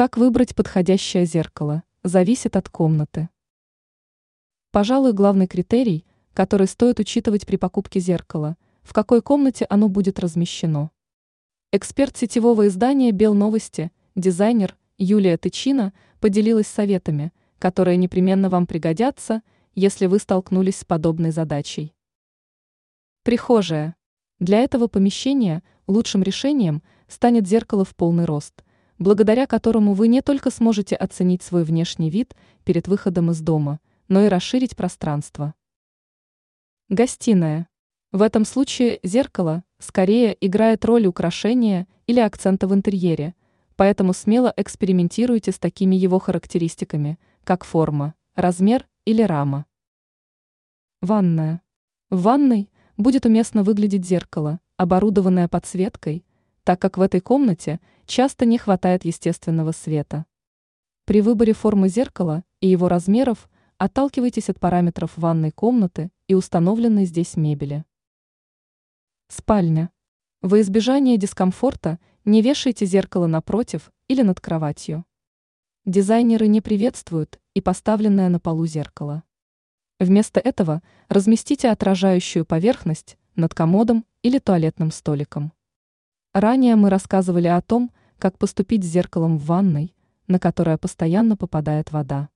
Как выбрать подходящее зеркало, зависит от комнаты. Пожалуй, главный критерий, который стоит учитывать при покупке зеркала, в какой комнате оно будет размещено. Эксперт сетевого издания «Белновости», дизайнер Юлия Тычина поделилась советами, которые непременно вам пригодятся, если вы столкнулись с подобной задачей. Прихожая. Для этого помещения лучшим решением станет зеркало в полный рост, благодаря которому вы не только сможете оценить свой внешний вид перед выходом из дома, но и расширить пространство. Гостиная. В этом случае зеркало скорее играет роль украшения или акцента в интерьере, поэтому смело экспериментируйте с такими его характеристиками, как форма, размер или рама. Ванная. В ванной будет уместно выглядеть зеркало, оборудованное подсветкой, так как в этой комнате часто не хватает естественного света. При выборе формы зеркала и его размеров отталкивайтесь от параметров ванной комнаты и установленной здесь мебели. Спальня. Во избежание дискомфорта не вешайте зеркало напротив или над кроватью. Дизайнеры не приветствуют и поставленное на полу зеркало. Вместо этого разместите отражающую поверхность над комодом или туалетным столиком. Ранее мы рассказывали о том, как поступить с зеркалом в ванной, на которое постоянно попадает вода.